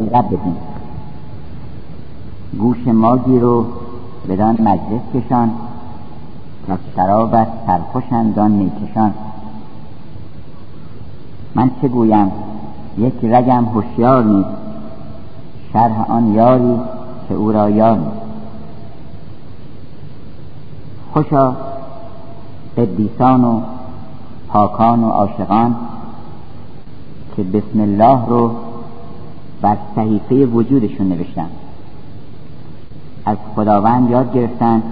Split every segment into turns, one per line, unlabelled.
رب بدین. گوش ماگی رو بدان مجلس کشان تا شرابت سرخوشندان میکشان من چه گویم؟ یک رگم هوشیار نیست. شرح آن یاری که او را یار نیست. خوشا قدیسان و پاکان و عاشقان که بسم الله رو بر صحیفه وجودشون نوشتن. از خداوند یاد گرفتن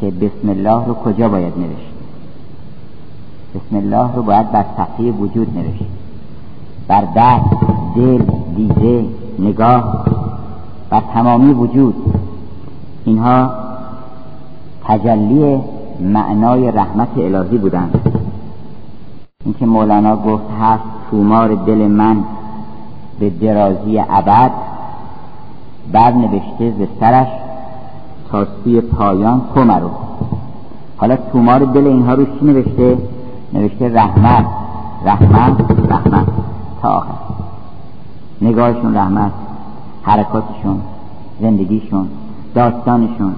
که بسم الله رو کجا باید نوشت. بسم الله رو باید بر صفحه وجود نوشت. بر دست دل دیده نگاه بر تمامی وجود. اینها تجلی معنای رحمت الهی بودند. اینکه مولانا گفت هست تومار دل من به درازی ابد برنوشته ز سرش تا سوی پایان تو حالا تومار دل اینها رو چی نوشته؟ نوشته رحمت رحمت رحمت. تا آخر. نگاهشون رحمت حرکاتشون زندگیشون داستانشون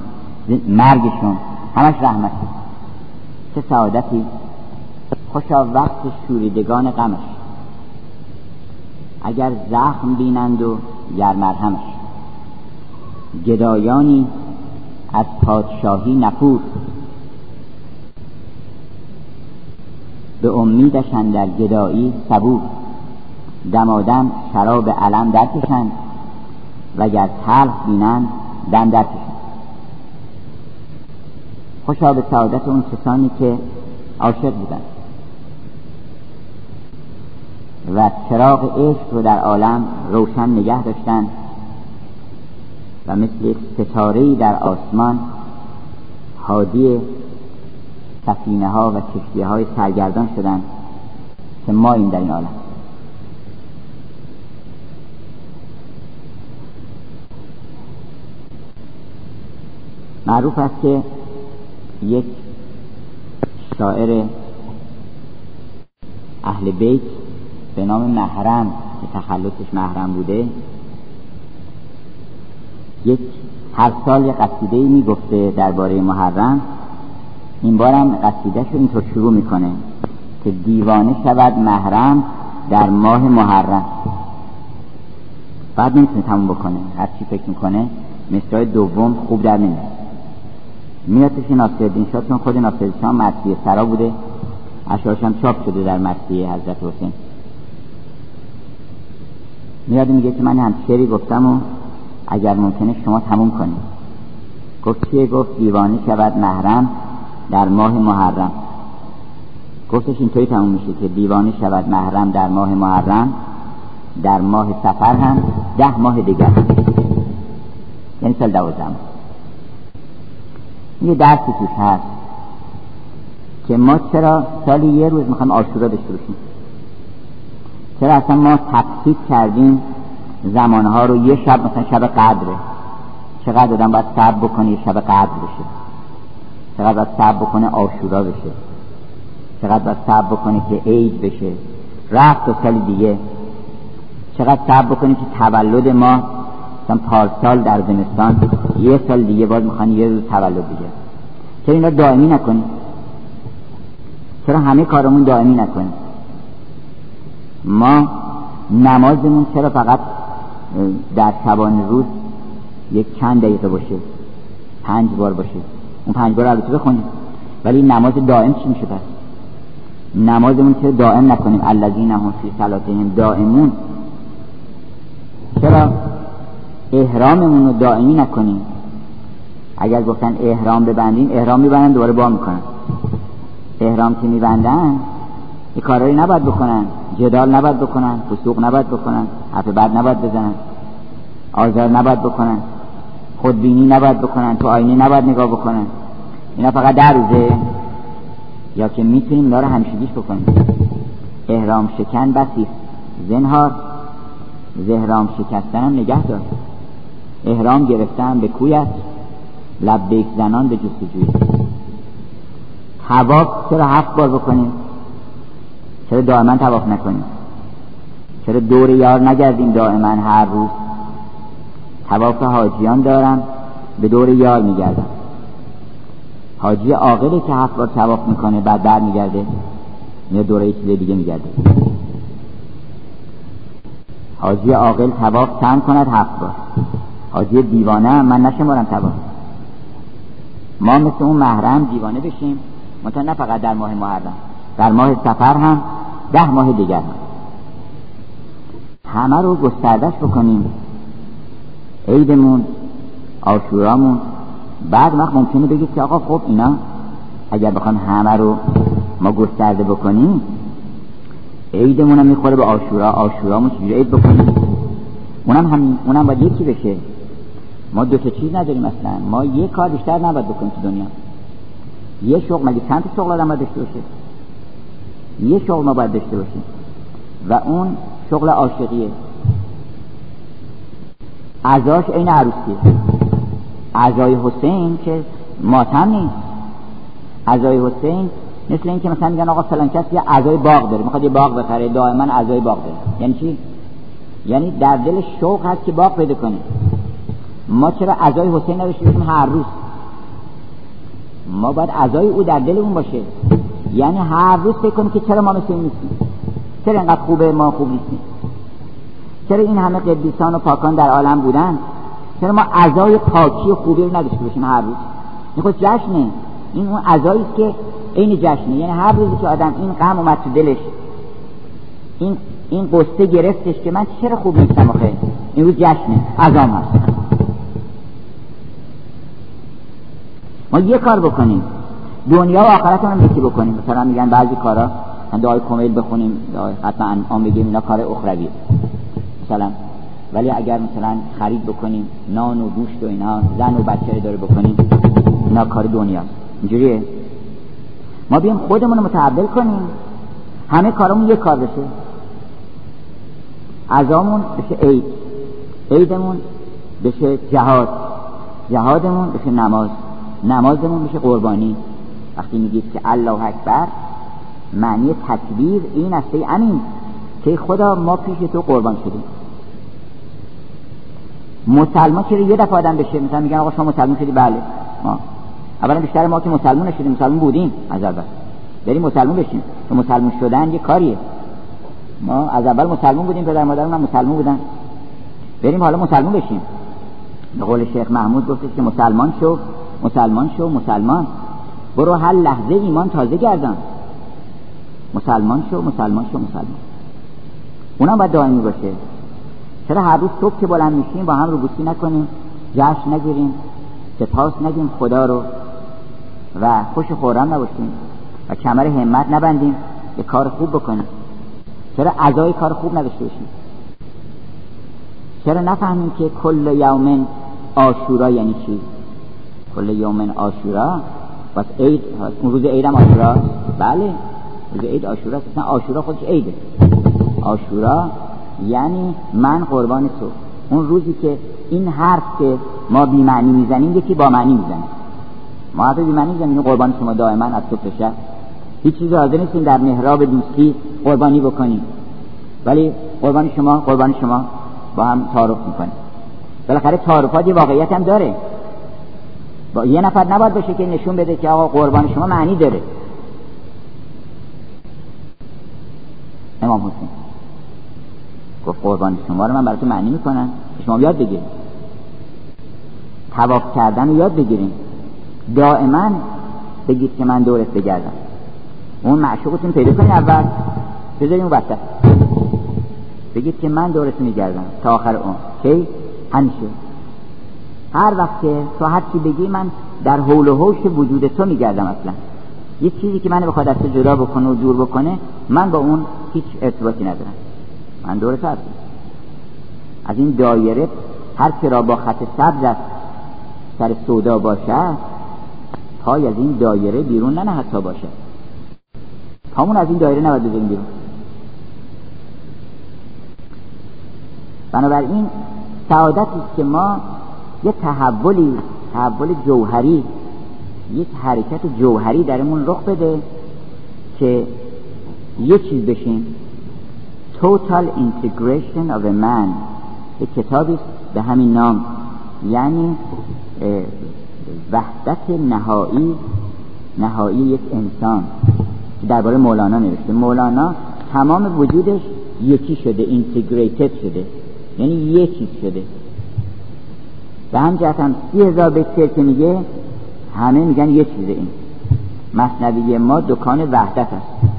مرگشون همش رحمت. چه سعادتی. خوشا وقت شوریدگان غمش. اگر زخم بینند و گر مرهمش. گدایانی از پادشاهی نپور به امیدش در گدایی صبور. دمادم شراب علم درکشند گر تلخ بینند دم درکشند. خوشا به سعادت اون کسانی که عاشق بودند. و چراغ عشق رو در عالم روشن نگه داشتن و مثل یک ستاره در آسمان حادی سفینه ها و کشتی های سرگردان شدند که ما این در این عالم. معروف است که یک شاعر اهل بیت به نام محرم که تخلصش محرم بوده. یک هر سال یه قصیده می‌گفته درباره محرم. این بارم قصیدهش رو اینطور شروع می‌کنه که دیوانه شود محرم در ماه محرم. بعد نمی‌تونه تموم بکنه هر چی فکر می‌کنه مصرای دوم خوب در نمیاد. میاد پیش ناصرالدین شاه چون خود ناصرالدین شاه سرا بوده. اشعارش هم چاپ شده در مرسی حضرت حسین. میاد میگه که من هم شعری گفتم و اگر ممکنه شما تموم کنید. گفت چیه؟ گفت دیوانه شود محرم در ماه محرم. گفتش اینطوری تموم میشه که دیوانه شود محرم در ماه محرم در ماه سفر هم ده ماه دیگر. یعنی سال دوازدهم. یه درسی توش هست که ما چرا سالی یه روز می‌خوایم آشورا باشیم چرا اصلا ما تقصید کردیم زمانها رو یه شب مثلا شب قدره. چقدر آدم باید صبر بکنه یه شب قدر بشه؟ چقدر باید صبر بکنه آشورا بشه؟ چقدر باید صبر بکنه که عید بشه؟ رفت تا سال دیگه. چقدر صبر بکنه که تولد ما مثلا پارسال در زمستان یه سال دیگه باز می‌خوان یه روز تولد دیگه چرا اینا دائمی نکنیم؟ چرا همه کارمون دائمی نکنیم؟ ما نمازمون چرا فقط در شبان روز یک چند دقیقه باشه؟ پنج بار باشه. اون پنج بار البته بخونیم. ولی نماز دائم چی میشه پس؟ نمازمون چرا دائم نکنیم؟ الذین هم فی صلاتهم دائمون. چرا؟ احراممون رو دائمی نکنیم. اگر گفتن احرام ببندیم احرام میبندن دوباره با می‌کنن. احرام که میبندن یه کارهایی نباید بکنن. جدال نباید بکنن فسوق نباید بکنن حرف بد نباید بزنن آزار نباید بکنن خودبینی نباید بکنن تو آینه نباید نگاه بکنن. اینا فقط در روزه یا که می‌تونیم اینا رو بکنیم. احرام شکن بسی زنهار زهرام شکستن هم نگه دار. احرام گرفتن به کویت لبیک زنان به جستجوی تواف چرا هفت بار بکنیم؟ چرا دائما تواف نکنیم؟ چرا دور یار نگردیم دائما هر روز؟ تواف حاجیان دارم به دور یار میگردم. حاجی عاقلی که هفت بار تواف می‌کنه بعد بر میگرده یا دوره چیز دیگه میگرده. حاجی عاقل تواف چند کند هفت بار. حاجی دیوانه من نشمارم تواف. ما مثل اون محرم دیوانه بشیم. منتها نه فقط در ماه محرم. در ماه سفر هم ده ماه دیگر هم. همه رو گستردش بکنیم. عیدمون آشورامون بعد وقت ممکنه بگید که آقا خب اینا اگر بخوان همه رو ما گسترده بکنیم عیدمون هم می‌خوره به آشورا آشورامون چجوری عید بکنیم؟ اونم همین اونم باید یکی بشه. ما دو تا چیز نداریم اصلا. ما یه کار بیشتر نباید بکنیم تو دنیا. یه شغل مگه چند تا شغل آدم باید داشته باشه؟ یه شغل ما باید داشته باشیم. و اون شغل عاشقیه. عزاش این عروسیه. عزای حسین که ماتم نیست. عزای حسین مثل اینکه مثلا میگن آقا فلان کس یه عزای باغ داره می‌خواد یه باغ بخره دائما عزای باغ داره. یعنی چی؟ یعنی در دل شوق هست که باغ پیدا کنه. ما چرا عزای حسین نداشته هر روز. ما باید عزای او در دلمون باشه. یعنی هر روز فکر کنیم که چرا ما مثل این نیستیم؟ چرا اینقدر خوبه ما خوب نیستیم؟ چرا این همه قدیسان و پاکان در عالم بودن؟ چرا ما عزای پاکی و خوبی رو نداشته باشیم هر روز؟ این خود جشنه. این اون عزایی که عین جشنه. یعنی هر روزی که آدم این غم اومد تو دلش این این قصه گرفتش که من چرا خوب نیستم آخه؟ این روز جشنه. عزام هست ما یه کار بکنیم. دنیا و آخرت رو یکی بکنیم. مثلا میگن بعضی کارا دعای کمیل بخونیم دعای ختم انعام بگیم اینا کار اخروی. مثلا ولی اگر مثلا خرید بکنیم نان و گوشت و اینا زن و بچه داره بکنیم اینا کار دنیاست اینجوریه. ما بیایم خودمون رو کنیم. همه کارمون یک کار بشه. عزامون بشه عید. عیدمون بشه جهاد. جهادمون بشه نماز. نمازمون بشه قربانی. وقتی میگید که الله اکبر معنی تکبیر این است ای امین که خدا ما پیش تو قربان شدیم. مسلمان چرا یه دفعه آدم بشه؟ مثلا میگن آقا شما مسلمان شدی؟ بله. ما. اولا بیشتر ما که مسلمان نشدیم مسلمان بودیم از اول. بریم مسلمان بشیم. تو مسلمان شدن یه کاریه. ما از اول مسلمان بودیم پدر مادر من مسلمان بودن. بریم حالا مسلمان بشیم. به قول شیخ محمود گفته که مسلمان شو مسلمان شو مسلمان. برو هر لحظه ایمان تازه گردان. مسلمان شو مسلمان شو مسلمان. اونم باید دائمی باشه. چرا هر روز صبح که بلند میشیم با هم رو بوسی نکنیم جشن نگیریم سپاس نگیم خدا رو. و خوش خورم نباشیم. و کمر همت نبندیم به کار خوب بکنیم. چرا ادای کار خوب نداشته باشیم؟ چرا نفهمیم که کل یومن آشورا یعنی چی؟ کل یومن آشورا بس عید اون روز عیدم آشورا؟ بله روز عید آشورا اصلا آشورا خودش عیده. آشورا یعنی من قربان تو. اون روزی که این حرف که ما بی معنی می‌زنیم یکی با معنی می‌زنیم ما حرف بی معنی می‌زنیم قربان شما دائما از تو شب هیچ چیز حاضر نیستیم در محراب دوستی قربانی بکنیم. ولی قربان شما قربان شما با هم تعارف می‌کنیم. بالاخره تعارفات یه واقعیت هم داره. با یه نفر نباید باشه که نشون بده که آقا قربان شما معنی داره. امام حسین. گفت قربان شما رو من برای تو معنی می‌کنم. شما یاد بگیرید. تواف کردن رو یاد بگیریم دائما بگید که من دورت بگردم. اون معشوقتون پیدا کنید اول. بذاریم اون وسط. بگید که من دورت میگردم. تا آخر اون کی؟ همیشه. هر وقت که تو هر چی بگی من در حول و حوش وجود تو میگردم اصلا. یه چیزی که من بخواد از جدا بکنه و دور بکنه من با اون هیچ ارتباطی ندارم. من دور هستم. از این دایره هر که را با خط سبز سر سودا باشد پای از این دایره بیرون نه حتی باشه. پامون از این دایره نباید بزنیم بیرون. بنابراین سعادتی است که ما یه تحولی تحول جوهری یک حرکت جوهری درمون رخ بده که یه چیز بشیم Total Integration of a Man. یک کتابی به همین نام. یعنی وحدت نهایی نهایی یک انسان. درباره مولانا نوشته. مولانا تمام وجودش یکی شده اینتگریتد شده. یعنی یکی شده. به هم جهت هم سی هزار بیت که میگه همه میگن یه چیزه این. مصنوی ما دکان وحدت است.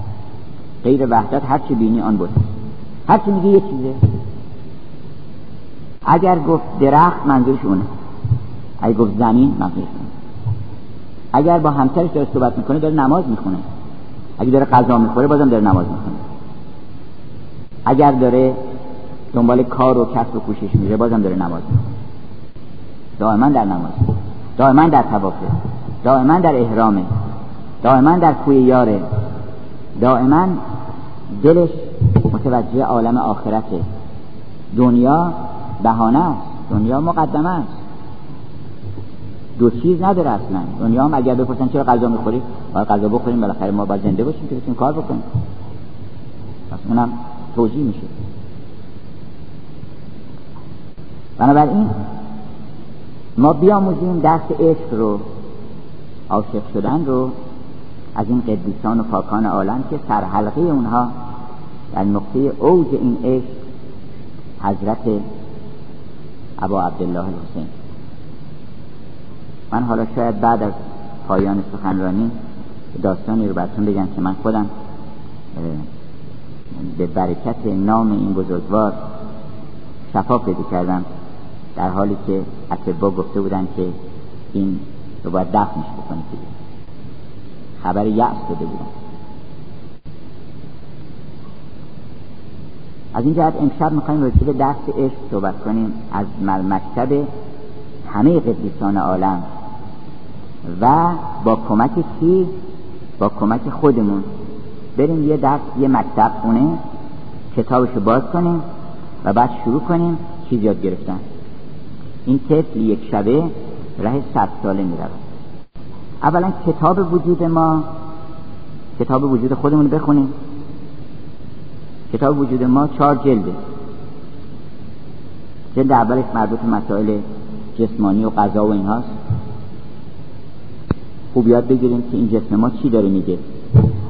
غیر وحدت هر چی بینی آن بود. هر چی میگه یه چیزه. اگر گفت درخت منظورش اونه. اگر گفت زمین منظورش اونه. اگر با همسرش داره صحبت می‌کنه داره نماز می‌خونه. اگر داره غذا می‌خوره بازم داره نماز می‌خونه. اگر داره دنبال کار و کسب و کوشش میره بازم داره نماز می‌خونه. دائما در نماز دائما در توافه دائما در احرامه دائما در کوی یاره دائما دلش متوجه عالم آخرته. دنیا بهانه است دنیا مقدمه است. دو چیز نداره اصلا. دنیا هم اگر بپرسن چرا غذا می‌خوری؟ باید غذا بخوریم بالاخره ما باید زنده باشیم که بتونیم کار بکنیم. پس اونم توجیه میشه. بنابراین ما بیاموزیم دست عشق رو عاشق شدن رو از این قدیسان و پاکان عالم که سرحلقه اونها در نقطه اوج این عشق حضرت ابا عبدالله الحسین من حالا شاید بعد از پایان سخنرانی داستانی رو براتون بگم که من خودم به برکت نام این بزرگوار شفا پیدا کردم. در حالی که اتبا گفته بودن که این رو باید دفنش بکنید خبر یأس داده بودن. از این جهت امشب می‌خوایم راجع به دست عشق صحبت کنیم از مکتب همه قدیسان عالم و با کمک کی؟ با کمک خودمون. بریم یه درس یه مکتب خونه کتابش رو باز کنیم و بعد شروع کنیم چیز یاد گرفتن. این طفل یک شبه ره صد ساله می رود اولا کتاب وجود ما کتاب وجود خودمون رو بخونیم. کتاب وجود ما چهار جلده. جلد اولش مربوط مسائل جسمانی و غذا و اینهاست. خوب یاد بگیریم که این جسم ما چی داره میگه.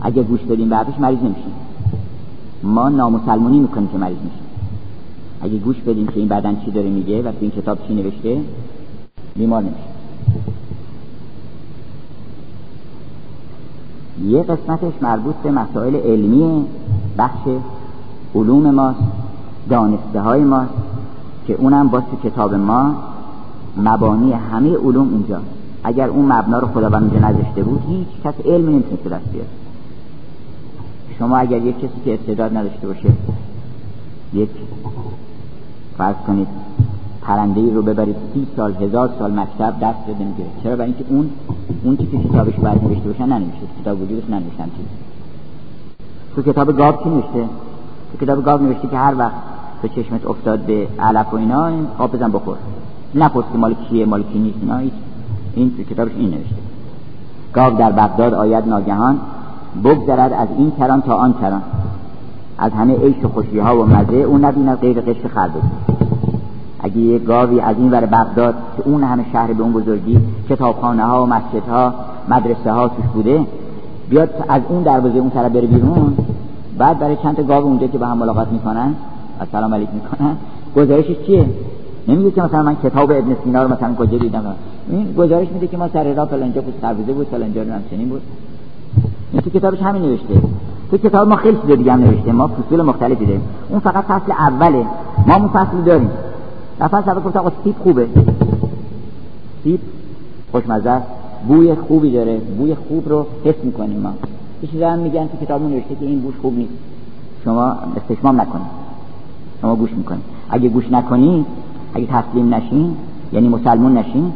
اگه گوش بدیم بعدش مریض نمیشیم. ما نامسلمونی می‌کنیم که مریض میشیم. اگه گوش بدیم که این بدن چی داره میگه و تو این کتاب چی نوشته بیمار نمیشه. یه قسمتش مربوط به مسائل علمی بخش علوم ماست دانسته های ماست که اونم با کتاب ما مبانی همه علوم اونجا اگر اون مبنا رو خداوند اونجا نذاشته بود هیچ کس علم نمی‌تونه دست بیاره. شما اگر یک کسی که استعداد نداشته باشه یک فرض کنید پرنده رو ببرید سی سال هزار سال مکتب دست بده نمی‌گیره چرا؟ برای اینکه اون اون که کتابش باید نوشته باشن ننوشته کتاب وجودش ننوشتن چیز تو کتاب گاب چی نوشته؟ تو کتاب گاب نوشته که هر وقت تو چشمت افتاد به علف و اینا آب بزن بخور. نپرسی مال کیه مال کی نیست اینا این تو کتابش این نوشته. گاو در بغداد آید ناگهان بگذرد از این کران تا آن کران از همه عیش و خوشی ها و مزه اون نبیند غیر قشت خرده اگه یه گاوی از این ور بغداد که اون همه شهر به اون بزرگی کتابخانه ها و مسجد ها مدرسه ها توش بوده بیاد از اون دروازه اون طرف بره بیرون بعد برای چند تا گاو اونجا که با هم ملاقات می‌کنن و سلام علیک می‌کنن گزارشش چیه؟ نمیگه که مثلا من کتاب ابن سینا رو مثلا کجا دیدم. این گزارش میده که ما سر راه فلانجا بود سربوزه بود فلانجا رو همچنین بود. این تو کتابش همین نوشته. تو کتاب ما خیلی چیز دیگه هم نوشته. ما فصول مختلفی داریم. اون فقط فصل اوله. ما اون فصل داریم. فصل اول گفت آقا سیب خوبه. سیب خوشمزه است. بوی خوبی داره. بوی خوب رو حس می‌کنیم ما. یه چیزا هم میگن تو کتاب نوشته که این بوش خوب نیست. شما استشمام نکنید. شما گوش می‌کنید. اگه گوش نکنید اگه تسلیم نشین یعنی مسلمون نشین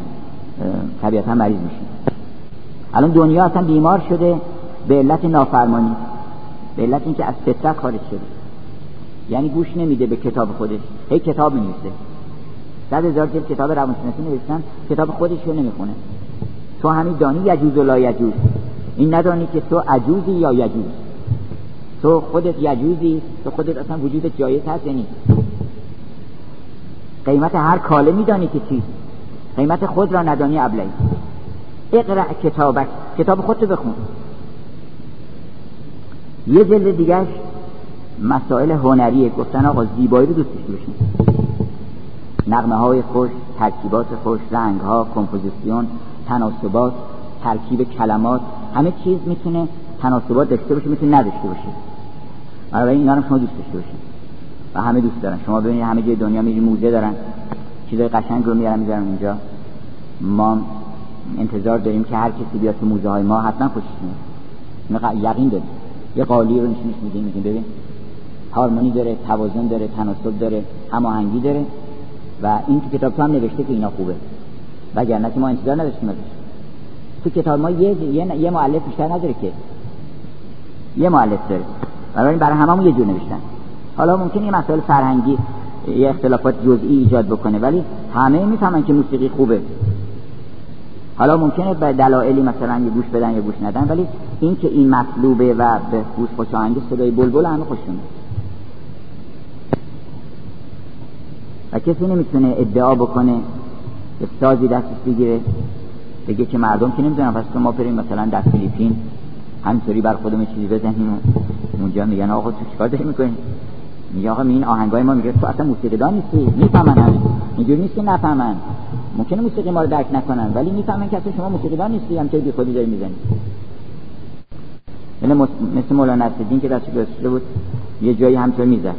طبیعتا مریض میشین. الان دنیا اصلا بیمار شده به علت نافرمانی. به علت اینکه از فطرت خارج شده. یعنی گوش نمیده به کتاب خودش. هی کتاب می‌نویسه. صد هزار جلد کتاب روانشناسی نوشتن کتاب خودش رو نمی‌خونه. تو همین دانی یجوز و لا یجوز. این ندانی که تو عجوزی یا یجوز. تو خودت یجوزی تو خودت اصلا وجود جایز هست یعنی قیمت هر کاله میدانی که چیست. قیمت خود را ندانی ابلی اقرأ کتابک. کتاب خودتو بخون. یه جلد دیگهش مسائل هنریه. گفتن آقا زیبایی رو دوست باشین. نغمه های خوش ترکیبات خوش رنگ ها کمپوزیسیون تناسبات ترکیب کلمات همه چیز می‌تونه تناسبات داشته باشه می‌تونه نداشته باشه. برای اینا رو شما دوست داشته باشین و همه دوست دارن. شما ببینید همه جای دنیا میری موزه دارن. چیزای قشنگ رو میارن می‌ذارن اینجا ما انتظار داریم که هر کسی بیاد تو موزه های ما حتما خوشش میاد. یقین داریم. یه قالی رو نشونش میدیم میگیم ببین. هارمونی داره توازن داره تناسب داره هماهنگی داره. و این تو کتاب هم نوشته که اینا خوبه. وگرنه که ما انتظار نداشتیم ازش. تو کتاب ما یه یه, یه مؤلف بیشتر نداره که. یه مؤلف داره. برای برای هممون یه جور نوشتن. حالا ممکنه یه مسائل فرهنگی یه اختلافات جزئی ایجاد بکنه ولی همه می‌فهمن که موسیقی خوبه. حالا ممکنه به دلایلی مثلا یه گوش بدن یا گوش ندن ولی این که این مطلوبه و به گوش خوش آهنگ صدای بلبل همه خوشونه و کسی نمی‌تونه ادعا بکنه که سازی دستش بگیره بگه که مردم که نمی‌دونن پس ما بریم مثلا در فیلیپین همینطوری بر خودمون چیزی بزنیم و اونجا میگن آقا تو چیکار داری می‌کنی؟ میگه آقا این آهنگای ما میگه تو اصلا موسیقیدان نیستی می‌فهمن. اینجوری نیست که نفهمن. ممکنه موسیقی ما رو درک نکنن ولی می‌فهمن که اصلا شما موسیقیدان نیستی هم بی خودی داری می‌زنی. یعنی مثل مولانا نصرالدین که دستش گذاشته بود یه جایی همطور می‌زد.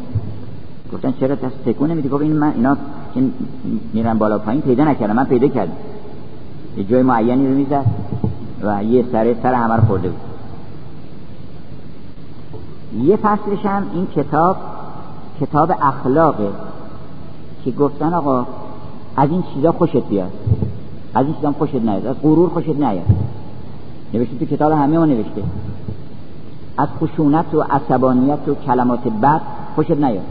گفتن چرا دست تکون نمیدی؟ گفت این من اینا که میرن بالا پایین پیدا نکردم من پیدا کردم. یه جای معینی رو می‌زد و یه سر سر همه رو خورده بود. یه فصلش هم این کتاب کتاب اخلاقه که گفتن آقا از این چیزا خوشت بیاد. از این چیزا خوشت نیاد. از غرور خوشت نیاد. نوشته تو کتاب همه ما نوشته. از خشونت و عصبانیت و کلمات بد خوشت نیاد.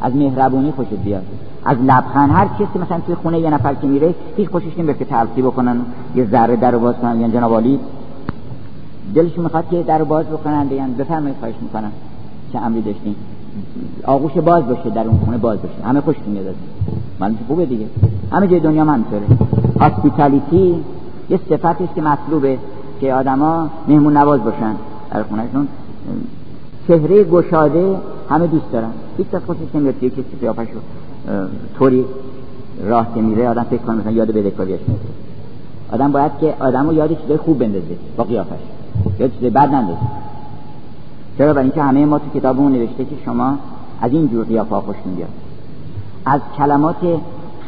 از مهربونی خوشت بیاد. از لبخند هر کسی مثلا توی خونه یه نفر که میره هیچ خوشش نمیاد که تلقی بکنن. یه ذره در باز کنن. یعنی جناب دلشون می‌خواد که در باز بکنن بگن بفرمایید خواهش می‌کنم. چه امری داشتین؟ آغوش باز باشه در اون خونه باز باشه. همه خوش میاد من خوبه دیگه. همه جای دنیا من همینطوره. هاسپیتالیتی یه صفتی است که مطلوبه که آدما مهمون نواز باشن. در خونهشون چهره گشاده همه دوست دارن. هیچ کس خوشش نمیاد که کسی قیافه‌شو طوری راه که میره آدم فکر کنه مثلا یاد بدهکاریش میفته آدم باید که آدمو یاد چیزای خوب بندازه با قیافش. یاد چیزای بد نندازه. چرا؟ برای اینکه همه ما تو کتابمون نوشته که شما از این جور قیافه خوشتون بیاد. از کلمات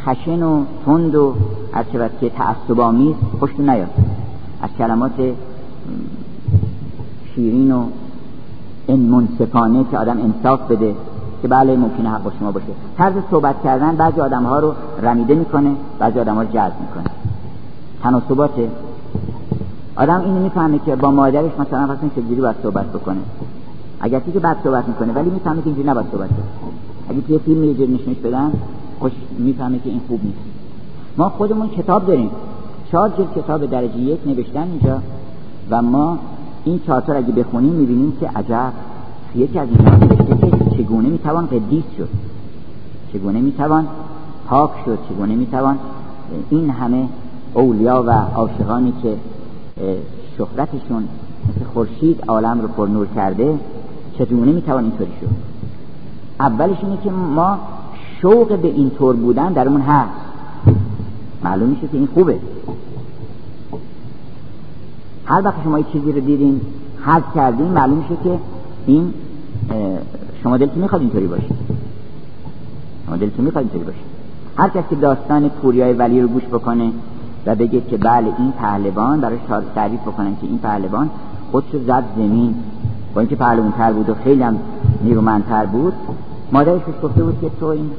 خشن و تند و از که تعصب آمیز خوشتون نیاد. از کلمات شیرین و این منصفانه که آدم انصاف بده که بله ممکنه حق با شما باشه. طرز صحبت کردن بعضی آدم ها رو رمیده می‌کنه بعضی آدم ها رو جذب می‌کنه. تناسبات آدم اینو می‌فهمه که با مادرش مثلا واسه چجوری باید صحبت بکنه. اگر که بعد صحبت می‌کنه ولی می‌فهمه که اینجوری نباید صحبت کنه اگه توی فیلم یه نشونش بدن خوش می‌فهمه که این خوب نیست. ما خودمون کتاب داریم. چهار جلد کتاب درجه یک نوشتن اینجا و ما این چهار اگه بخونیم می‌بینیم که عجب یکی از نوشته که چگونه می‌توان قدیس شد؟ چگونه می‌توان پاک شد؟ چگونه می‌توان این همه اولیا و عاشقانی که شهرتشون مثل خورشید عالم رو پر نور کرده چگونه می‌توان اینطوری شد؟ اولش اینه که ما شوق به این طور بودن در اون هست. معلوم میشه که این خوبه. هر وقت شما چیزی رو دیدین حد کردین معلوم میشه که این شما دلتون می‌خواد اینطوری باشید شما دلتون می‌خواد اینطوری باشید هر کسی که داستان پوریای ولی رو گوش بکنه و بگه که بله این پهلوان براش تعریف بکنن که این پهلوان خودشو زد زمین. با اینکه تر بود و خیلی هم نیرومندتر بود مادرش بهش گفته بود که تو این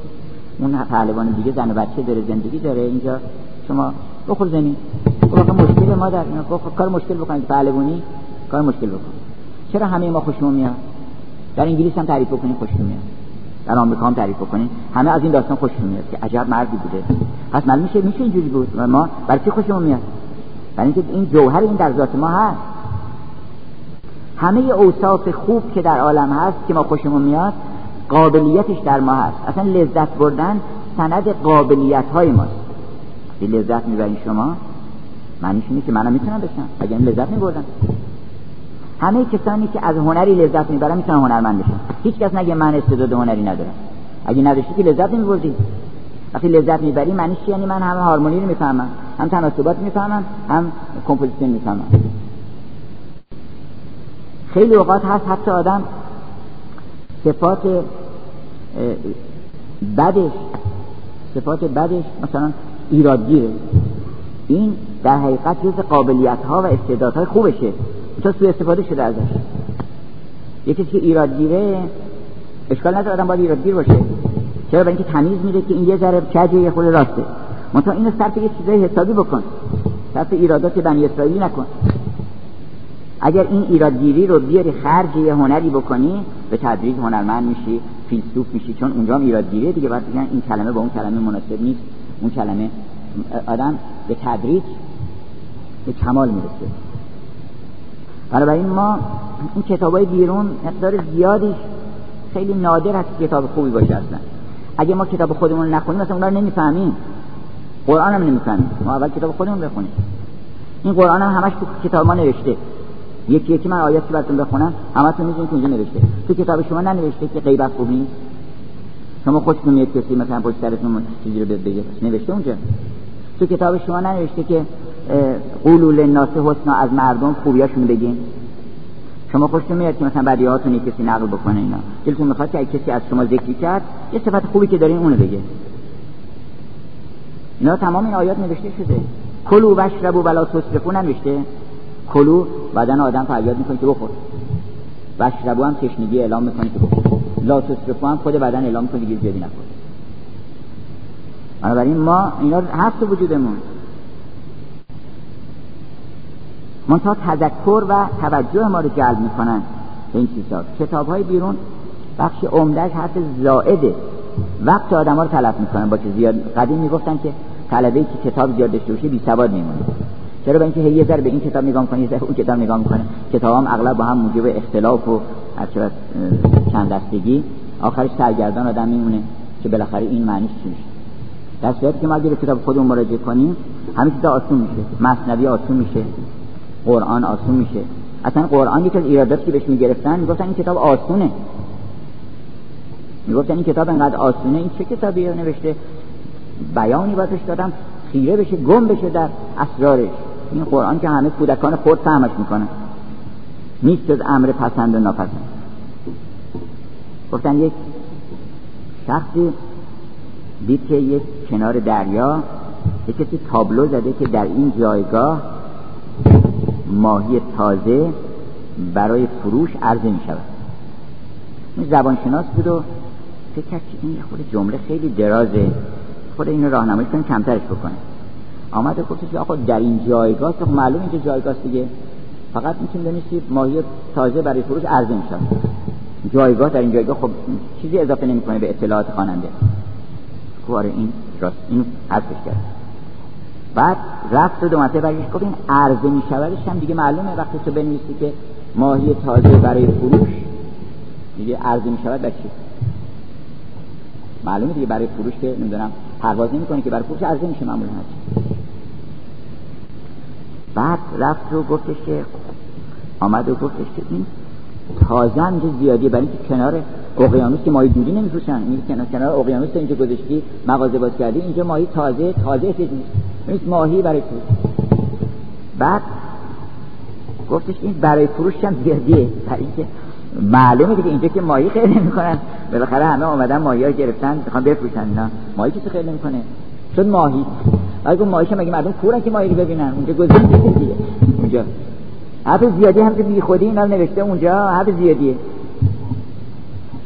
اون پهلوان دیگه زن و بچه داره زندگی داره اینجا شما بخور زمین. گفت مشکل مادر گفت کار مشکل بکنید پهلوانی کار مشکل بکن. چرا همه ما خوشمون میاد در انگلیس هم تعریف بکنین خوشمون میاد در آمریکا هم تعریف بکنین همه از این داستان خوشمون میاد که عجب مردی بوده. پس معلوم میشه میشه اینجوری بود. و ما برای چی خوشمون میاد برای اینکه این جوهر این در ذات ما هست. همه اوصاف خوب که در عالم هست که ما خوشمون میاد قابلیتش در ما هست. اصلا لذت بردن سند قابلیت های ماست لذت می‌برین شما. معنیش اینه که منم می‌تونم بشم اگر این لذت میبردم. همه کسانی که از هنری لذت می‌برن می‌تونن هنرمند بشن. هیچ کس نگه من استعداد هنری ندارم. اگه نداشتی که لذت نمیبردی. وقتی لذت می‌بری معنیش یعنی من هم هارمونی رو می‌فهمم هم تناسبات می‌فهمم هم composition می‌فهمم. خیلی اوقات هست حتی آدم صفات بدش صفات بدش مثلا ایرادگیره. این در حقیقت جز قابلیت ها و استعدادهای خوبشه. تا سوء استفاده شده ازش. یکی که ایرادگیره اشکال نداره آدم باید ایرادگیر باشه. چرا؟ برای اینکه تمیز میده که این یه ذره کجه یه خود راسته. منتها اینو صرف یه چیزای حسابی بکن. صرف ایرادات بنی اسرائیلی نکن. اگر این ایرادگیری رو بیاری خرج یه هنری بکنی به تدریج هنرمند میشی فیلسوف میشی. چون اونجا هم ایرادگیریه دیگه. بگن این کلمه با اون کلمه مناسب نیست. اون کلمه آدم به تدریج به کمال می‌رسه. بنابراین ما این کتاب های بیرون مقدار زیادی خیلی نادر هست کتاب خوبی باشه اصلا. اگه ما کتاب خودمون نخونیم مثلا اونا رو نمی‌فهمیم. قرآن هم نمی‌فهمیم. ما اول کتاب خودمون بخونیم. این قرآن هم همش تو کتاب ما نوشته. یکی یکی من آیاتی براتون بخونم همتون می‌دونید اونجا نوشته. تو کتاب شما ننوشته که غیبت خوب نیست شما خودتون میاد کسی مثلا پشت سرتون چیزی رو بگه نوشته اونجا. تو کتاب شما ننوشته که قولوا للناس حسنا از مردم خوبیاشون بگین. شما خوشتون میاد که مثلا بدیهاتون کسی نقل بکنه اینا. دلتون می‌خواد که کسی از شما ذکری کرد یه صفت خوبی که دارین اونو بگه. اینا تمام این آیات نوشته شده. کلو وشربو ولا تسرفو نوشته کلو بدن آدم فریاد می‌کنه که بخور. وشربو هم تشنگی اعلام می‌کنه که بخور. لا تسرفو هم خود بدن اعلام می‌کنه که زیادی نخور. بنابراین ما اینا هست وجودمون. منتها تذکر و توجه ما رو جلب می‌کنن به این چیزا. کتاب های بیرون بخش عمدهش حرف زائده. وقت آدم ها رو تلف می‌کنن با که زیاد قدیم می‌گفتن که طلبه که کتاب زیاد داشته باشه بی سواد میمونه. چرا؟ به اینکه ذره به این کتاب نگاه می‌کنه یه اون کتاب نگاه می‌کنه. کتاب هم اغلب با هم موجب اختلاف و چند دستگی آخرش سرگردان آدم میمونه که بالاخره این معنیش چی میشه؟ در صورتی که ما اگه کتاب خودمون مراجعه کنیم همه چیز آسون میشه. مصنوی آسون میشه. قرآن آسون میشه. اصلا قرآن یکی از ایراداتی که بهش می‌گرفتن می‌گفتن این کتاب آسونه. می‌گفتن این کتاب انقدر آسونه این چه کتابی نوشته؟ بیانی باید دادم خیره بشه گم بشه در اسرارش. این قرآن که همه کودکان خود فهمش می‌کنن. نیست از امر پسند و ناپسند. گفتن یک شخصی دید که یک کنار دریا یک کسی تابلو زده که در این جایگاه ماهی تازه برای فروش عرضه می شود این زبانشناس بود و فکر کرد که این خود جمله خیلی درازه خود اینو راهنمایی کنیم کمترش بکنه. آمد و گفتش آقا در این جایگاه که معلوم اینجا جایگاه دیگه. فقط می‌تونید بنویسید ماهی تازه برای فروش عرضه می شود جایگاه در این جایگاه خب چیزی اضافه نمی‌کنه به اطلاعات خواننده. کواره این راست این حذفش کرد. بعد رفت و دو مرتبه برگشت گفت این عرضه می شودش هم دیگه معلومه وقتی تو بنویسی که ماهی تازه برای فروش دیگه عرضه می شود چی؟ معلومه دیگه برای فروش که نمی‌دونم پرواز کنه که برای فروش عرضه میشه معمولا بعد رفت و گفتش که آمد و گفتش که این تازه هم زیادی برای اینکه کنار اقیانوس که ماهی دودی نمیفروشن. این کنار کنار اقیانوس اینجا گذاشتی مغازه باز کردی اینجا ماهی تازه تازه نیست ماهی برای فروش. بعد گفتش این برای فروش هم زیادیه برای اینکه معلومه دیگه اینجا که ماهی خیلی نمی‌کنن بالاخره همه اومدن ماهی ها گرفتن می‌خوان بفروشن اینا. ماهی کسی خیلی نمی‌کنه شد ماهی. اگه ماهیش مگه مردم کورن که ماهی رو ببینن؟ اونجا گذاشته دیگه. اونجا. حرف زیادی هم که بی خودی اینا نوشته اونجا. حرف زیادیه.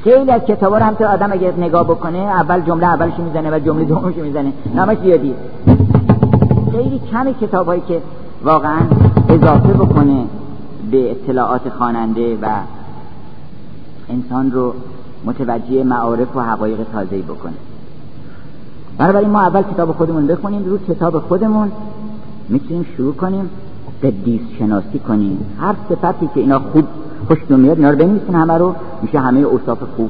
خیلی از کتابا رو هم تو آدم اگه نگاه بکنه اول جمله اولش می‌زنه و جمله دومش می‌زنه. نامش زیادیه خیلی کم کتابایی که واقعا اضافه بکنه به اطلاعات خواننده و انسان رو متوجه معارف و حقایق تازه‌ای بکنه. بنابراین ما اول کتاب خودمون بخونیم رو کتاب خودمون. می‌تونیم شروع کنیم قدیس شناسی کنیم. هر صفتی که اینا خوب خوشت میاد اینا رو بنویسین همه رو میشه همه اوصاف خوب.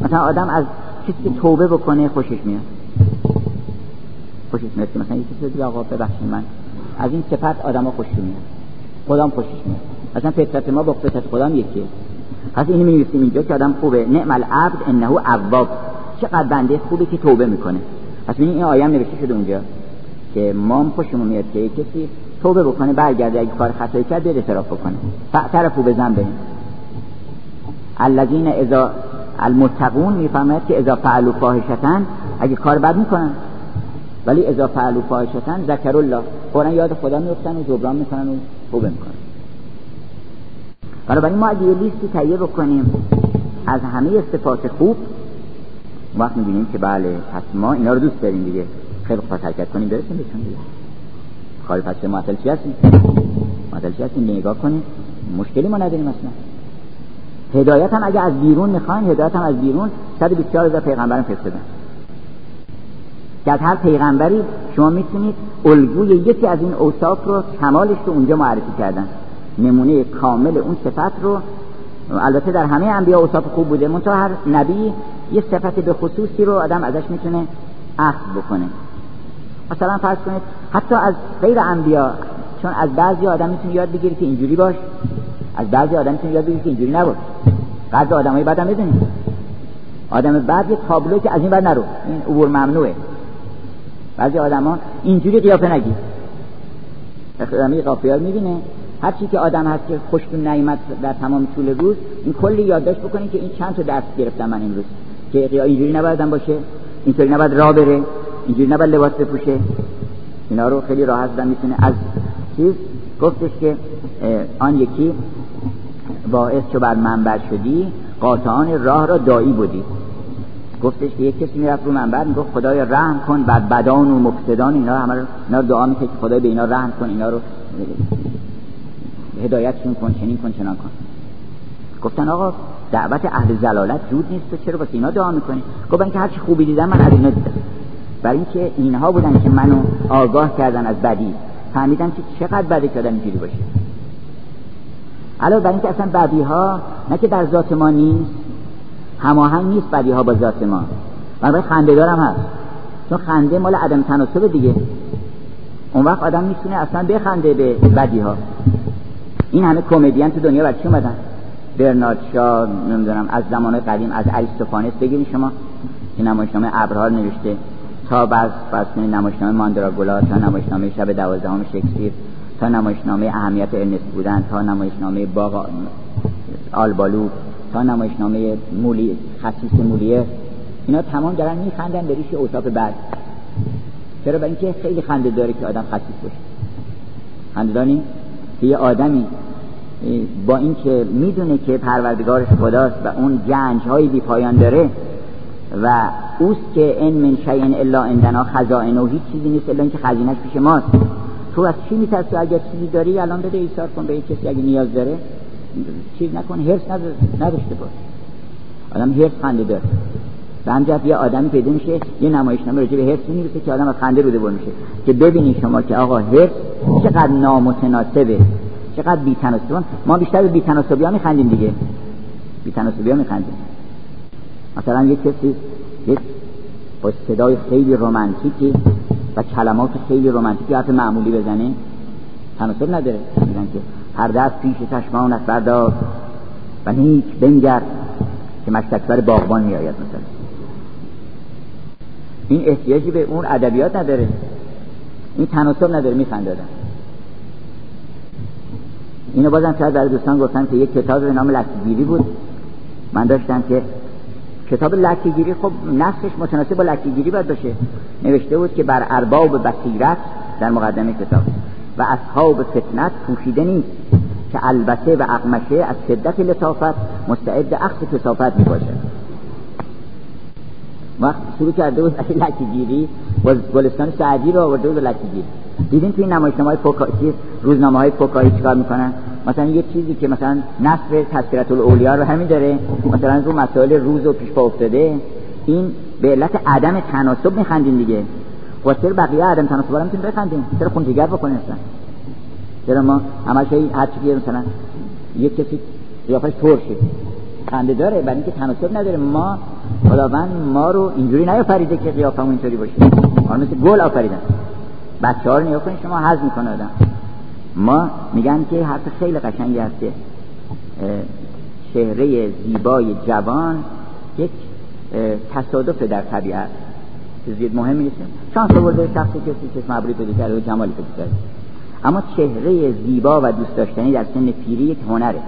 مثلا آدم از کسی که توبه بکنه خوشش میاد. خوشش میاد مثلا یکی کسی آقا ببخشید من. از این صفت آدمو خوشش میاد. خودم خوشش میاد. مثلا فطرت ما با فطرت خودم یکیه. پس اینو می‌نویسیم اینجا که آدم خوبه. نعم العبد انه عواب. چقدر بنده خوبه که توبه می‌کنه. پس این آیه نوشته شده اونجا که ما خوشمون میاد که کسی توبه بکنه برگرده اگه کار خطایی کرد بده اعتراف بکنه. فاعترفوا بذنبهم الذين اذا المتقون می‌فهمد که اذا فعلوا فاحشة اگه کار بد می‌کنن. ولی اذا فعلوا فاحشة ذکر الله. فورا یاد خدا میفتن و جبران می‌کنن و توبه می‌کنن. بنابراین ما اگه یه لیستی تهیه بکنیم از همه صفات خوب وقت می‌بینیم که بله پس ما اینا رو دوست داریم دیگه. خیلی خوب حرکت کنیم برسیم بهشون دیگه. خالی پس معطل چی هستیم معطل چی هستیم نگاه کنیم مشکلی ما نداریم اصلا. هدایت هم اگه از بیرون می‌خواین هدایت هم از بیرون 124 هزار پیغمبرم فرستادن. که از هر پیغمبری شما می‌تونید الگوی یکی از این اوصاف رو کمالش رو اونجا معرفی کردن. نمونه کامل اون صفت رو. البته در همه انبیا اوصاف خوب بوده. منتها هر نبی یه صفت به خصوصی رو آدم ازش می‌تونه اخذ بکنه. مثلا فرض کنید حتی از غیر انبیا چون از بعضی آدم می‌تونه یاد بگیره که اینجوری باش. از بعضی آدم می‌تونه یاد بگیره که اینجوری نباش. بعضی آدمای بعدم بدونید آدم بعد یه تابلو که از این بعد نرو. این عبور ممنوعه. بعضی آدما اینجوری قیافه نگیر. اخلامی قافیار می‌بینه. هر چی که آدم هست که خوشتون نیامد در تمام طول روز این کلی یادداشت بکنید که این چند تا درس گرفتم من امروز. که اینجوری نباید باشه. اینطوری نباید راه بره. اینجوری نباید لباس بپوشه. اینا رو خیلی راحت دادم می‌تونه. از چیز گفتش که آن یکی باعث چو بر منبر شدی قاطعان راه را دایی بودی. گفتش که یک کسی می‌رفت رو منبر می‌گفت خدای رحم کن بر بدان و مفسدان اینا همه اینا دعا می‌کنه که خدای به اینا رحم کن اینا رو هدایتشون کن چنین کن چنان کن. گفتن آقا دعوت اهل زلالت جود نیست تو چرا واسه اینا دعا می‌کنی؟ گفتن که هرچی خوبی دیدم من از اینا دیدم برای اینکه اینها بودن که منو آگاه کردن از بدی. فهمیدم که چقدر بده که آدم اینجوری باشه. علاوه بر اینکه اصلا بدی ها نه که در ذات ما نیست هماهنگ نیست بدی ها با ذات ما. بنابراین خنده دارم هست. چون خنده مال عدم تناسب دیگه. اون وقت آدم می‌تونه اصلا بخنده به بدی ها این همه کمدین تو دنیا بچه اومدن؟ برنارد شا نمی‌دونم از زمان قدیم از اریستوفانس. بگیرید شما. که نمایشنامه ابرها نوشته. تا بس بس نمایشنامه ماندراگولا تا نمایشنامه شب دوازدهم شکسپیر تا نمایشنامه اهمیت ارنست بودن تا نمایشنامه باغ آلبالو تا نمایشنامه مولی خصیص مولیه. اینا تمام دارن میخندن به ریش اوصاف بعد. چرا؟ برای اینکه خیلی خنده داره که آدم خصیص باشه. خنده داریم که یه آدمی با اینکه می‌دونه که پروردگارش خداست و اون جنج های بی پایان داره و اوست که ان من شیء الا عندنا خزائن و هیچ چیزی نیست الا اینکه خزینش پیش ماست. تو از چی میترسی؟ اگر چیزی داری الان بده ایثار کن به کسی. اگه نیاز داره چیز نکن هرس نداشته باش. آدم هرس خنده داره. به همجهت یه آدمی پیدا میشه یه نمایشنامه راجع به هرس می‌نویسه که آدم از خنده روده بر میشه. که ببینید شما که آقا هرس چقدر نامتناسبه چقدر بی‌تناسب. ما بیشتر به بی‌تناسبی ها میخندیم دیگه. بی‌تناسبی ها میخندیم. مثلا یک کسی یک با صدای خیلی رومانتیکی و کلمات خیلی رومانتیکی حرف معمولی بزنه. تناسب نداره. میگن که هر دست پیش چشمانت بردار و نیک بنگر که مشتکبر باغبان میآید مثلا. این احتیاجی به اون ادبیات نداره. این تناسب نداره. میخندادن اینو بازم شاید برای دوستان گفتم که یک کتاب به نام لکگیری بود. من داشتم که کتاب لکگیری خب نصفش متناسب با لکگیری باید باشه. نوشته بود که بر ارباب بصیرت در مقدمه کتاب. و اصحاب فتنت پوشیده نیست که البته و اقمشه از شدت لطافت مستعد اخذ کسافت می باشد وقت شروع کرده بود از لکگیری و گلستان سعدی رو آورده بود لکگیری دیدین توی نمایشنامه های فوکا... روزنامه های فوکایی چیکار می‌کنن؟ مثلا یه چیزی که مثلا نصف تذکرت الاولیا رو همین داره مثلا رو مسائل روز و پیش پا افتاده این به علت عدم تناسب میخندین دیگه. و چرا بقیه عدم تناسب رو می‌تونیم بخندیم؟ چرا خونجگر بکنیم اصلا؟ چرا ما همش هر چیزی مثلا یه کسی قیافش ترشه خنده داره برای اینکه تناسب نداره. ما خداوند ما رو اینجوری نیافریده که قیافمون اینطوری باشه. ما مثل گل آفریدن. بچه ها رو نیا کنید شما حض می‌کنه آدم. ما میگن که حرف خیلی قشنگی هست که چهره زیبای جوان یک تصادف در طبیعت. زیاد مهم نیست. شانس آورده شخصی کسی چشم ابروی پیدا کرده و جمالی پیدا کرده. اما چهره زیبا و دوست داشتنی در سن پیری یک هنره.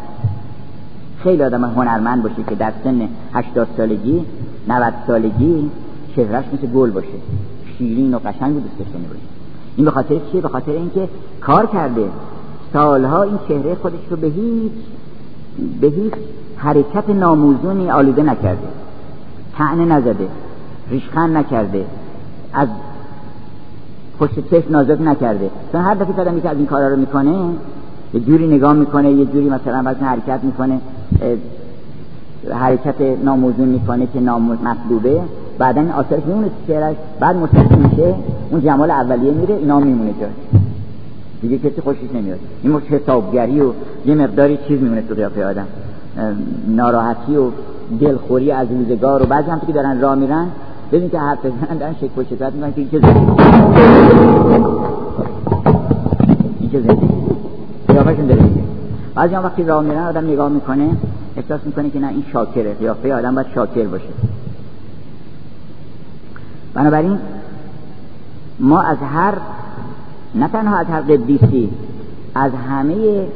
خیلی آدم هنرمند باشه که در سن 80 سالگی 90 سالگی چهرهش مثل گل باشه. شیرین و قشنگ و دوست داشتنی باشه. این به خاطر چیه؟ به خاطر اینکه کار کرده. سالها این چهره خودش رو به هیچ به هیچ حرکت ناموزونی آلوده نکرده. تعنه نزده. ریشخند نکرده. از پشت چشم نازک نکرده. چون هر دفعه آدمی که از این کارا رو می‌کنه یه جوری نگاه می‌کنه یه جوری مثلا وزن حرکت می‌کنه حرکت ناموزون می‌کنه که مطلوبه. بعدا آثارش میمونه چهرش بعد متصل میشه. اون جمال اولیه میره اینا میمونه جا دیگه کسی خوشش نمیاد. این مش حسابگری و یه مقداری چیز میمونه تو قیافه آدم. ناراحتی و دلخوری از روزگار و بعضی هم که دارن راه میرن ببین که حرف بزنن دارن شک و شکایت می‌کنن که این چه زندگی. این بعضی هم وقتی راه میرن آدم نگاه می‌کنه احساس می‌کنه که نه این شاکره. قیافه آدم باید شاکر باشه. بنابراین ما از هر نه تنها از هر قدیسی از همه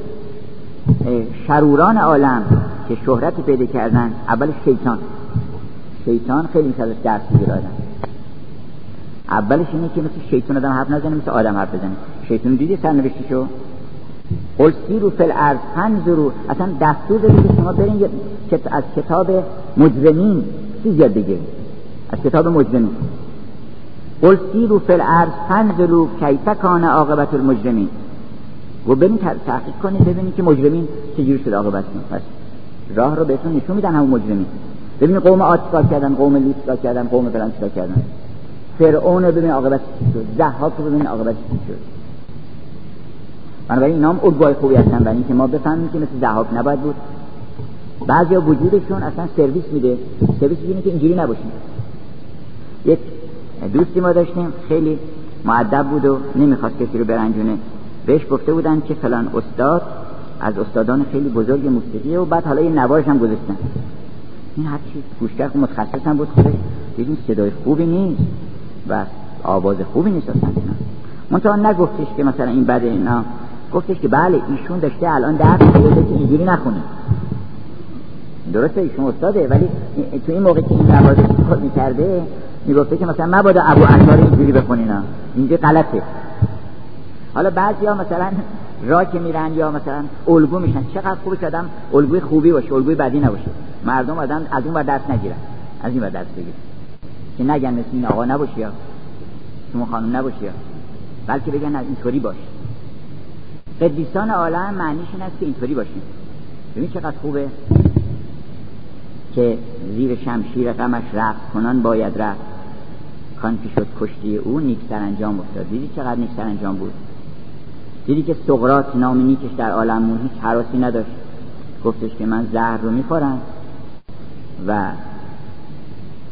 شروران عالم که شهرت پیدا کردن اول شیطان. شیطان خیلی میشه درس بگیر آدم. اولش اینه که مثل شیطان آدم حرف نزنه مثل آدم حرف بزنه. شیطان دیدی سرنوشتی شو قل سیرو فی الارض رو اصلا دستور دارید که شما برین از کتاب مجرمین چیز یاد بگیرید از کتاب مجرمین. قل سیرو فی الارض فنظروا کیف کان عاقبت المجرمین. و برین تحقیق کنید ببینید که مجرمین چجوری شد عاقبتشون پس راه رو بهتون نشون میدن همون مجرمین. ببینید قوم عاد چیکار کردن قوم لوط چیکار کردن قوم فلان چیکار کردن. فرعون رو ببین عاقبت چی شد ضحاک رو ببین عاقبت چی شد. بنابراین اینا هم الگوهای خوبی هستن برای اینکه ما بفهمیم که مثل ضحاک نباید بود. بعضی وجودشون اصلا سرویس میده. سرویس اینه که اینجوری نباشیم یک دوستی ما داشتیم. خیلی معدب بود و نمی‌خواست کسی رو برنجونه. بهش گفته بودن که فلان استاد از استادان خیلی بزرگ موسیقی و بعد حالا یه نوارش هم گذاشتن. این هر چی گوشگر متخصص هم بود خودش. دیدیم صدای خوبی نیست و آواز خوبی نیست اصلا. اینا منتها نگفتش که مثلا این بده اینا. گفتش که بله ایشون داشته الان درس میده که اینجوری نخونه. درسته ایشون استاده ولی تو این موقع که این نوازش خود می‌کرده می‌گفته که مثلا مبادا ابو عطار اینجوری بخونینا اینجا غلطه. حالا بعضی ها مثلا را که میرن یا مثلا الگو میشن. چقدر خوبه که آدم الگوی خوبی باشه الگوی بدی نباشه. مردم آدم از اون بر دست نگیرن. از این بر دست بگیر که نگن مثل این آقا نباشی یا شما خانم نباشی یا. بلکه بگن از اینطوری باش. قدیسان عالم معنیش این است که اینطوری باشیم ببین چقدر خوبه که زیر شمشیر غمش رفت کنان باید رفت. کان که شد کشتی او نیک انجام افتاد. دیدی چقدر نیک انجام بود؟ دیدی که سقرات نام نیکش در عالم هیچ حراسی نداشت. گفتش که من زهر رو می‌خورم و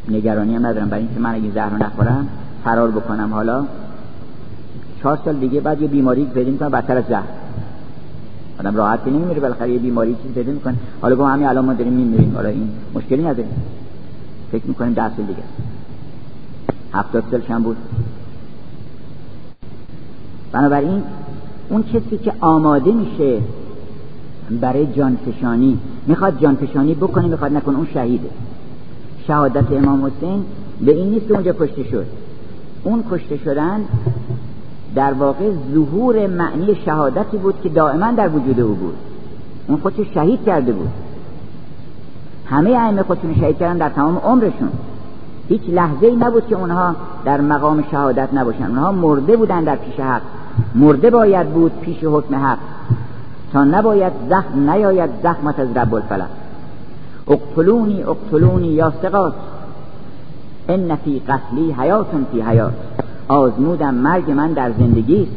نگرانی هم ندارم. برای اینکه من اگه زهر رو نخورم فرار بکنم. حالا چهار سال دیگه بعد یه بیماری پیدا می‌کنم بدتر از زهر. آدم راحت که نمیمیره. بالاخره یه بیماری چیز پیدا می‌کنه. حالا گفتم همین الان ما داریم میمیریم. حالا این مشکلی نداره فکر می‌کنیم ده سال دیگه هفتاد سالش هم بود. بنابراین اون کسی که آماده میشه برای جانفشانی می‌خواد جانفشانی بکنه می‌خواد نکنه اون شهیده. شهادت امام حسین به این نیست اونجا کشته شد. اون کشته شدن در واقع ظهور معنی شهادتی بود که دائما در وجود او بود. اون خودش شهید کرده بود. همه ائمه خودشون شهید کردن در تمام عمرشون. هیچ لحظه ای نبود که اونها در مقام شهادت نباشن اونها مرده بودن در پیش حق. مرده باید بود پیش حکم حق. تا نباید زخم نیاید زخمت از رب الفلق. اقتلونی اقتلونی یا سقات ان فی قتلی حیاتون فی حیات. آزمودم مرگ من در زندگی.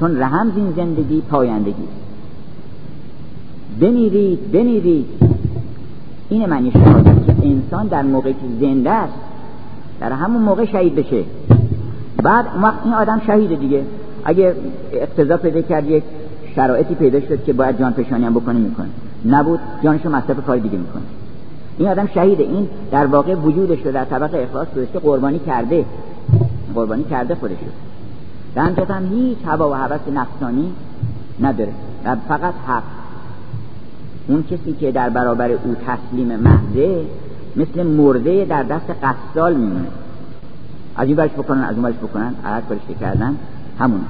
چون رحم زین زندگی پایندگی. بمیرید بمیرید. این معنی شهادت که انسان در موقعی که زنده است در همون موقع شهید بشه. بعد این آدم شهیده دیگه. اگه اقتضا پیدا کرد یک شرایطی پیدا شد که باید جان پشانی هم بکنه می‌کنه. نبود جانشو مصرف کار دیگه می‌کنه. این آدم شهیده. این در واقع وجودش رو در طبق اخلاص گذاشته قربانی کرده. قربانی کرده خودش رو. هم هیچ هوا و هوس نفسانی نداره. فقط حق. اون کسی که در برابر او تسلیم محضه مثل مرده در دست قصال میمونه. از این برش بکنن از اون برش بکنن. هر کارش کردن همون.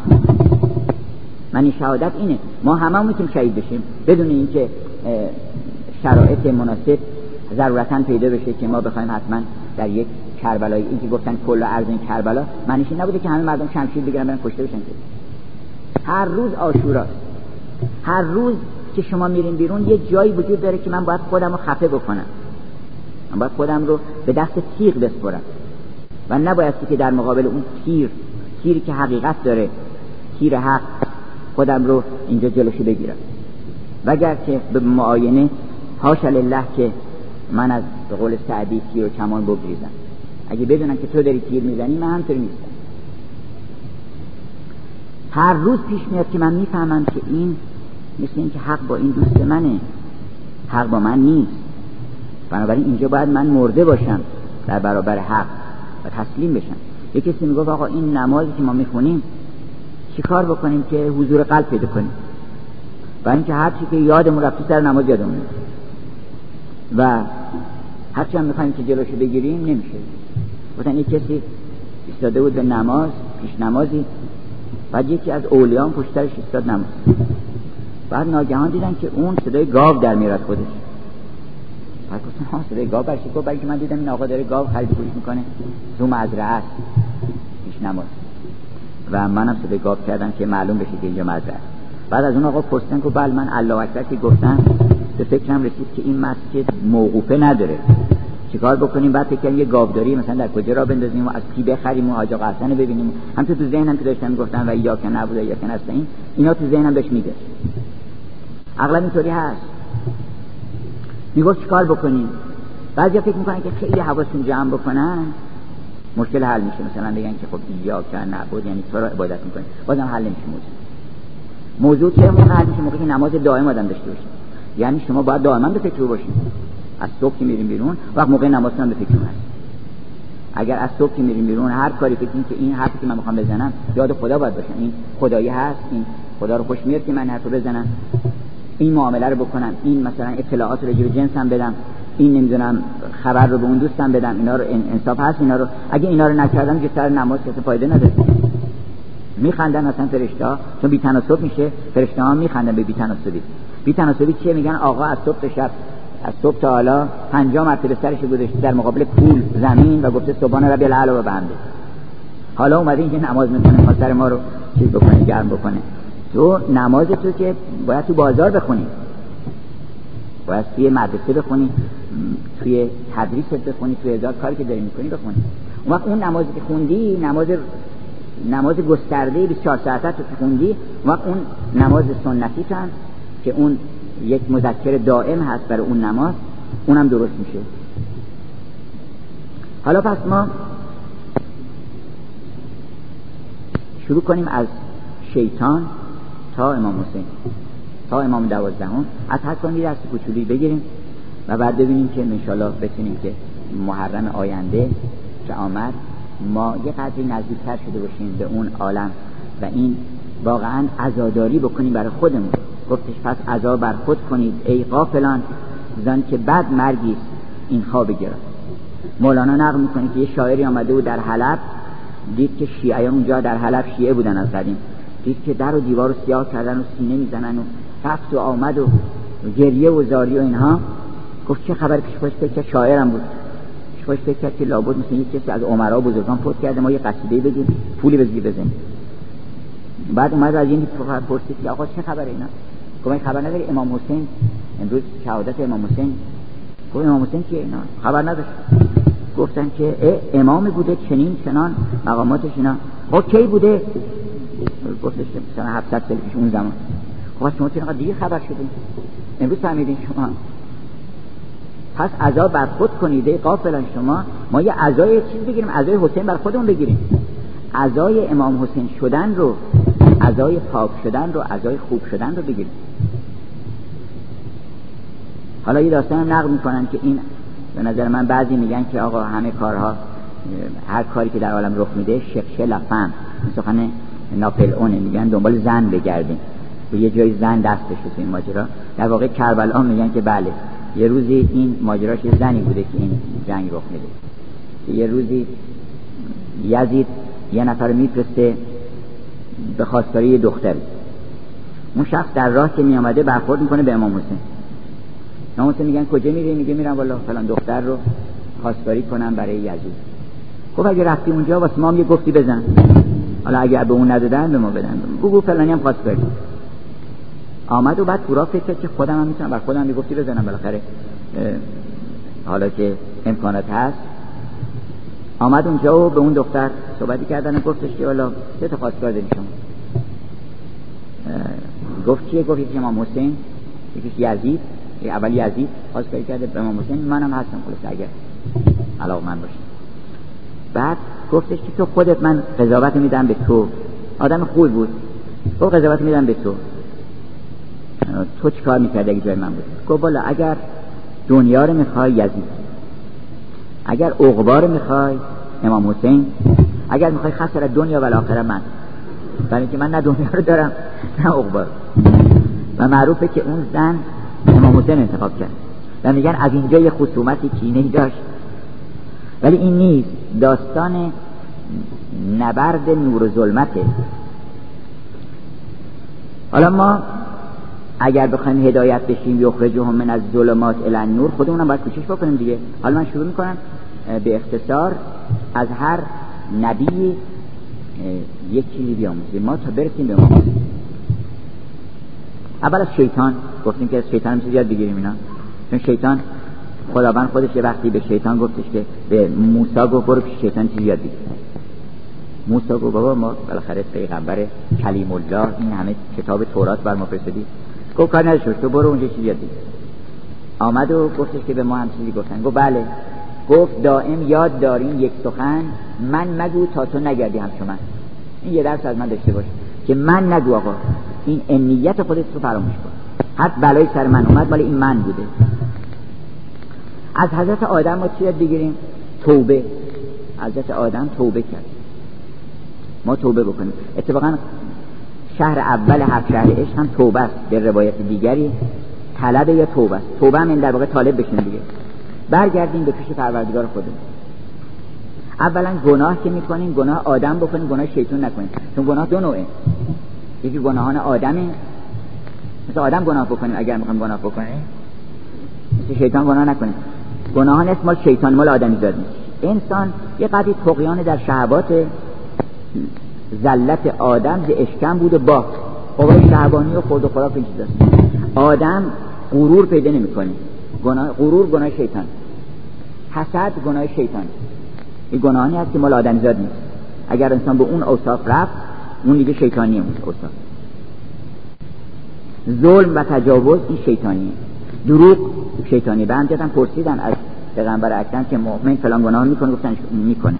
من شهادت اینه. ما همه می‌تونیم شهید بشیم. بدون اینکه شرایط مناسب ضرورتا پیدا بشه که ما بخوایم حتما در یک کربلای این که گفتن کل ارض این کربلا معنیش نبوده که همه مردم شمشیر بگیرن برن کشته بشن. هر روز آشوراست. هر روز که شما میرین بیرون یه جایی وجود داره که من باید خودم رو خفه بکنم. من باید خودم رو به دست تیغ بسپرم. و نباید که در مقابل اون تیر تیری که حقیقت داره تیر حق خودم رو اینجا جلوشو بگیرم. وگر که به معاینه هاش لله که من از به قول سعدی تیر و کمان بگریزم. اگه بدونم که تو داری تیر می‌زنی من همطوری نیستم. هر روز پیش میاد که من می‌فهمم که این مثل اینکه حق با این دوست منه. حق با من نیست. بنابراین اینجا باید من مرده باشم در برابر حق و تسلیم بشم. یه کسی می‌گفت آقا این نمازی که ما می‌خونیم چیکار بکنیم که حضور قلب پیدا کنیم؟ برای اینکه هر چی که یادمون رفتی سر نماز یادمون و هرچی هم می‌خوایم که جلوشو بگیریم نمیشه. گفتن یک کسی ایستاده بود به نماز پیش نمازی بعد یکی از اولیان پشترش ایستاد نماز. بعد ناگهان دیدن که اون صدای گاو در میرد خودش. بعد گفتن ها صدای گاو برشی گفت بلکه من دیدم این آقا داره گاو خرید پوش می‌کنه. زوم از است پیش نماز. و منم صدای گاو کردم که معلوم بشه که اینجا مزرعه بعد از اون آقا پرسیدن که بله من الله اکبر که گفتم به فکرم رسید که این مسجد موقوفه نداره. چیکار بکنیم؟ بعد فکر یه گاوداری مثلا در کجا را بندازیم و از کی بخریم و آجا قحسن ببینیم. هم تو ذهنم که داشتم گفتن و یا که نبوده یا که این اینا تو ذهنم بهش میگه اغلب اینطوری هست. می‌گفت چیکار بکنیم؟ بعضی فکر می‌کنن که خیلی حواسون جمع بکنن. مشکل حل میشه. مثلا بگن که خب یا که نبود یعنی تو رو عبادت می‌کنی بازم حل نمیشه موضوع. موضوع چه موقع حل میشه موقعی که نماز دائم آدم داشته باشیم. یعنی شما باید دائما به فکر باشید از صبح که میریم بیرون وقت موقع نماز هم به فکر هست اگر از صبح که میریم بیرون هر کاری فکر که این حرفی که من می‌خوام بزنم یاد خدا باید باشم این خدایی هست این خدا رو خوش میاد که من حرفو بزنم. این معامله رو بکنم این مثلا اطلاعات رو جنس جنسم بدم این نمی‌دونم خبر رو به اون دوستم بدم اینا رو انصاف هست اینا رو اگه اینا رو نکردم که سر نماز کسی فایده نداره. میخندن مثلا فرشته چون بی تناسب میشه فرشته ها میخندن به بی تناسبی. بی تناسبی چیه؟ میگن آقا از صبح شب از صبح تا حالا 50 مرتبه سرش گذاشته در مقابل پول زمین و گفته سبحان ربی الاعلی و بنده حالا اومده اینکه نماز می‌کنه سر ما رو چیز بکنه گرم بکنه. تو نماز تو که باید تو بازار بخونی. باید توی مدرسه بخونی توی تدریست بخونی توی هزار کاری که داری می‌کنی بخونی. اون وقت اون نمازی که خوندی نماز نماز گسترده 24 ساعته تو خوندی اون وقت اون نماز سنتی تن که اون یک مذکر دائم هست برای اون نماز اونم درست میشه. حالا پس ما شروع کنیم از شیطان. تا امام حسین. تا امام دوازدهم. از هر کنی درس کوچولی بگیریم و بعد ببینیم که انشالله بتونیم که محرم آینده که آمد ما یه قدری نزدیکتر شده باشیم به اون عالم و این واقعا عزاداری بکنیم برای خودمون. گفتش پس عذا بر خود کنید ای قافلان زن که بعد مرگی این خواب گرفت مولانا نقل می‌کنه که یه شاعری آمده بود در حلب دید که شیعه اونجا در حلب شیعه بودن از قدیم. دید که در و دیوار رو سیاه کردن و سینه می‌زنن و رفت و آمد و گریه و زاری و اینها. گفت چه خبر پیش خوش فکر شاعرم بود. پیش خوش که لابد مثل یک کسی از عمرا بزرگان پست کرده ما یه قصیده بگیم پولی بزگی بزنیم. بعد اومد از این پرسید که آقا چه خبر اینا؟ گفت خبر نداری امام حسین. امروز شهادت امام حسین. گفت امام حسین که اینا؟ خبر نداشت. گفتن که امام بوده چنین چنان مقاماتش اینا. خب کی بوده؟ گفتش مثلا 700 سال پیش اون زمان. خب شما چرا دیر خبر شدین؟ امروز فهمیدین شما. پس عذا بر خود کنیده قافلا شما ما یه عزای چیز بگیریم عزای حسین بر خودمون بگیریم. عزای امام حسین شدن رو عزای پاک شدن رو عزای خوب شدن رو بگیریم. حالا یه داستان نقل می‌کنن که این به نظر من بعضی میگن که آقا همه کارها هر کاری که در عالم رخ میده شقشه لفم سخن ناپل اونه میگن دنبال زن بگردیم. و یه جای زن دستش تو این ماجرا. در واقع کربلا میگن که بله یه روزی این ماجراش یه زنی بوده که این جنگ رخ میده. یه روزی یزید یه نفر میفرسته به خواستاری یه دختری اون شخص در راه که میامده برخورد می‌کنه به امام حسین. امام حسین میگن کجا میری؟ میگه میرم والا فلان دختر رو خواستگاری کنم برای یزید. خب اگه رفتی اونجا واسه ما یه گفتی بزن. حالا اگه به اون ندادن به ما بدن. بگو فلانی هم خواستگاری آمد و بعد تو فکر که خودم هم می‌تونم بر خودم یه گفتی بزنم. بالاخره حالا که امکانات هست. آمد اونجا و به اون دختر صحبتی کردن و گفتش که حالا سه تا خواستگار داریم شما؟ گفت چیه؟ گفت که امام حسین یکیش یزید اول یزید خواستگاری کرده به امام حسین. منم هستم خلاص اگر علاق من باشه بعد گفتش که تو خودت من قضاوت میدم به تو. آدم خوب بود. تو قضاوت میدم به تو. تو چی کار می‌کرده اگه جای من بود؟ گفت بالا اگر دنیا رو می‌خوای یزید. اگر عقبا رو می‌خوای امام حسین. اگر می‌خوای خسر دنیا و آخره من. برای اینکه من نه دنیا رو دارم نه عقبا و معروفه که اون زن امام حسین انتخاب کرد. و میگن از اینجا یه خصومتی کینه داشت. ولی این نیست. داستان نبرد نور و ظلمته. حالا ما اگر بخوایم هدایت بشیم یخرجهم من از ظلمات الی النور خودمونم باید کوشش بکنیم دیگه. حالا من شروع می‌کنم. به اختصار از هر نبی یک چیزی بیاموزیم. ما تا برسیم به ما. اول از شیطان. گفتیم که از شیطان هم یاد بگیریم اینا. چون شیطان خداوند خودش یه وقتی به شیطان گفتش که به موسی گفت برو شیطان چیزی یاد بگیر. موسی گفت بابا ما بالاخره پیغمبر کلیم الله این همه کتاب تورات بر ما فرستادی. گفت کار نداشت تو برو اونجا چیزی یاد بگیر. آمد و گفتش که به ما هم چیزی گفتن. گفت بله. گفت دائم یاد دارین یک سخن. من مگو تا تو نگردی هم من. این یه درس از من داشته باش. که من نگو آقا این امنیت خودت رو فراموش کن. هر بلای سر من اومد مال این من بوده. از حضرت آدم ما چی بگیریم؟ توبه. حضرت آدم توبه کرد. ما توبه بکنیم. اتفاقا شهر اول هفت شهر عشق هم توبه است. به روایت دیگری طلب یا توبه است. توبه هم این در واقع طالب بشین دیگه. برگردیم به پیش پروردگار خودمون. اولا گناه که می‌کنیم گناه آدم بکنیم گناه شیطان نکنیم. چون گناه دو نوعه. یکی گناهان آدمه. مثل آدم گناه بکنیم اگر می‌خوایم گناه بکنیم. مثل شیطان گناه نکنیم. گناهان اسم مال شیطان مال آدمی زاد انسان یه قدری تقیان در شهوات زلت آدم ز اشکم بوده با. قوای شهوانی و خود و خوراک این آدم غرور پیدا نمی‌کنه. گناه غرور گناه شیطان. حسد گناه شیطان. این گناهانی هست که مال آدمی زاد نیست. اگر انسان به اون اوصاف رفت اون دیگه شیطانی اون اوصاف. ظلم و تجاوز این شیطانیه. دروغ. شیطانی به هم پرسیدن از پیغمبر اکرم که مؤمن فلان گناه می‌کنه گفتن می‌کنه.